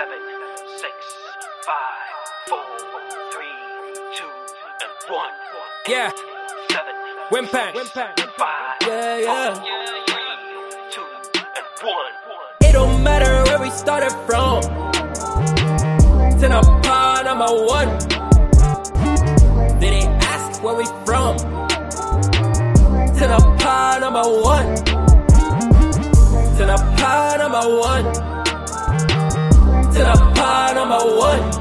seven, six, five, four, three, two, and one. Yeah, Seven, Wimpact. five, Yeah, yeah. four, three, two, and one. It don't matter where we started from. Ten upon number one. Upon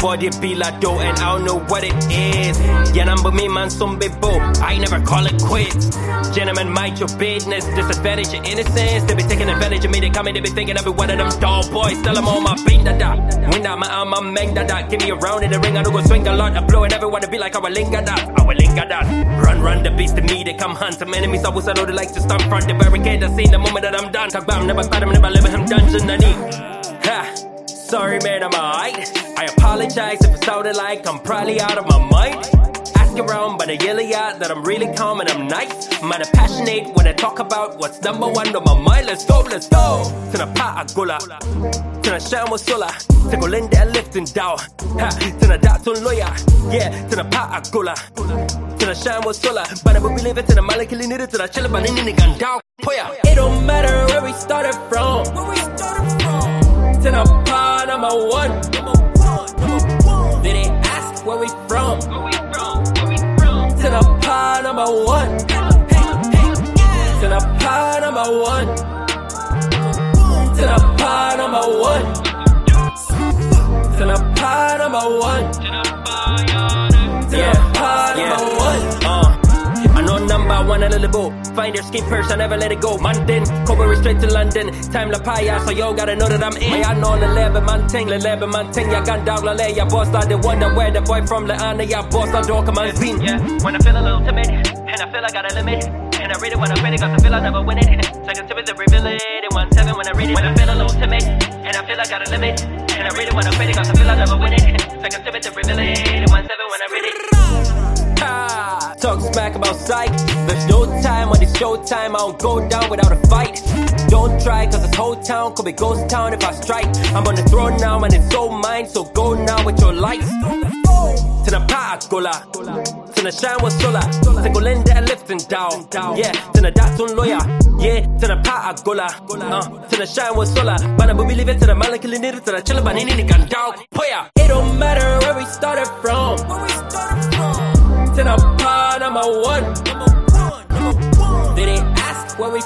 body be like dough and I don't know what it is. Yeah, number me man some big boy. I never call it quits. Gentlemen, mind your business. Disadvantage your innocence. They be taking advantage of me. They coming, they be thinking every one of them dog boys. Tell them all my bean da da. Win that my arm, my mang da da. Give me a round in the ring. I don't go swing a lot. I blow it everyone to be like our linga da. Our linga da. Run, run the beast to me. They come hunt. Some enemies always I know they like to stand front. The barricade. I seen the moment that I'm done. Talk about him, never thought him, never living him dungeon. I need. Sorry, man, I'm alright. I apologize if it sounded like I'm probably out of my mind. Ask around by the yellow yacht that I'm really calm and I'm nice. Man, I'm passionate when I talk about what's number one on my mind. Let's go, let's go. The pa agula. To the sham was sola. Go lend and lifting down. Ha, the doctor lawyer. Yeah, to the pa agula. To the sham was sola. But I believe it the malakili to the chilla, but in the gun down. It don't matter where we started from. Where we started from. To the pod number one. They didn't ask where we from. To the pod number one. To the pod number one. To the pod number one. Bit. Find your skin purse, I never let it go. London, cover it straight to London. Time la paya, so yo gotta know that I'm in. I know the level man ting, the level man ting. Ya gun dog la lay, ya boss I the wonder where the boy from la ana, ya boss I dog come on pin. Yeah, when I feel a little timid, and I feel I got a limit. And I read it when I'm ready, cause I feel I never win it. Second tip is to reveal it. In one seven when I read it. When I feel a little timid, and I feel I got a limit. And I read it when I'm ready, cause I feel I never win it. Showtime. I don't go down without a fight. Don't try, cause this whole town could be ghost town if I strike. I'm on the throne now, and it's so mine, so go now with your lights. To the paagola, to the shine was sola. To go lend and lifting down. Yeah, to the datun lawyer. Yeah, to the paagola. Uh, to the shine was sola. But I believe it to the malakili nitty to the chilla banini gun down. Poya. It don't matter where we started from. Where we started from. To the pod number one. Where we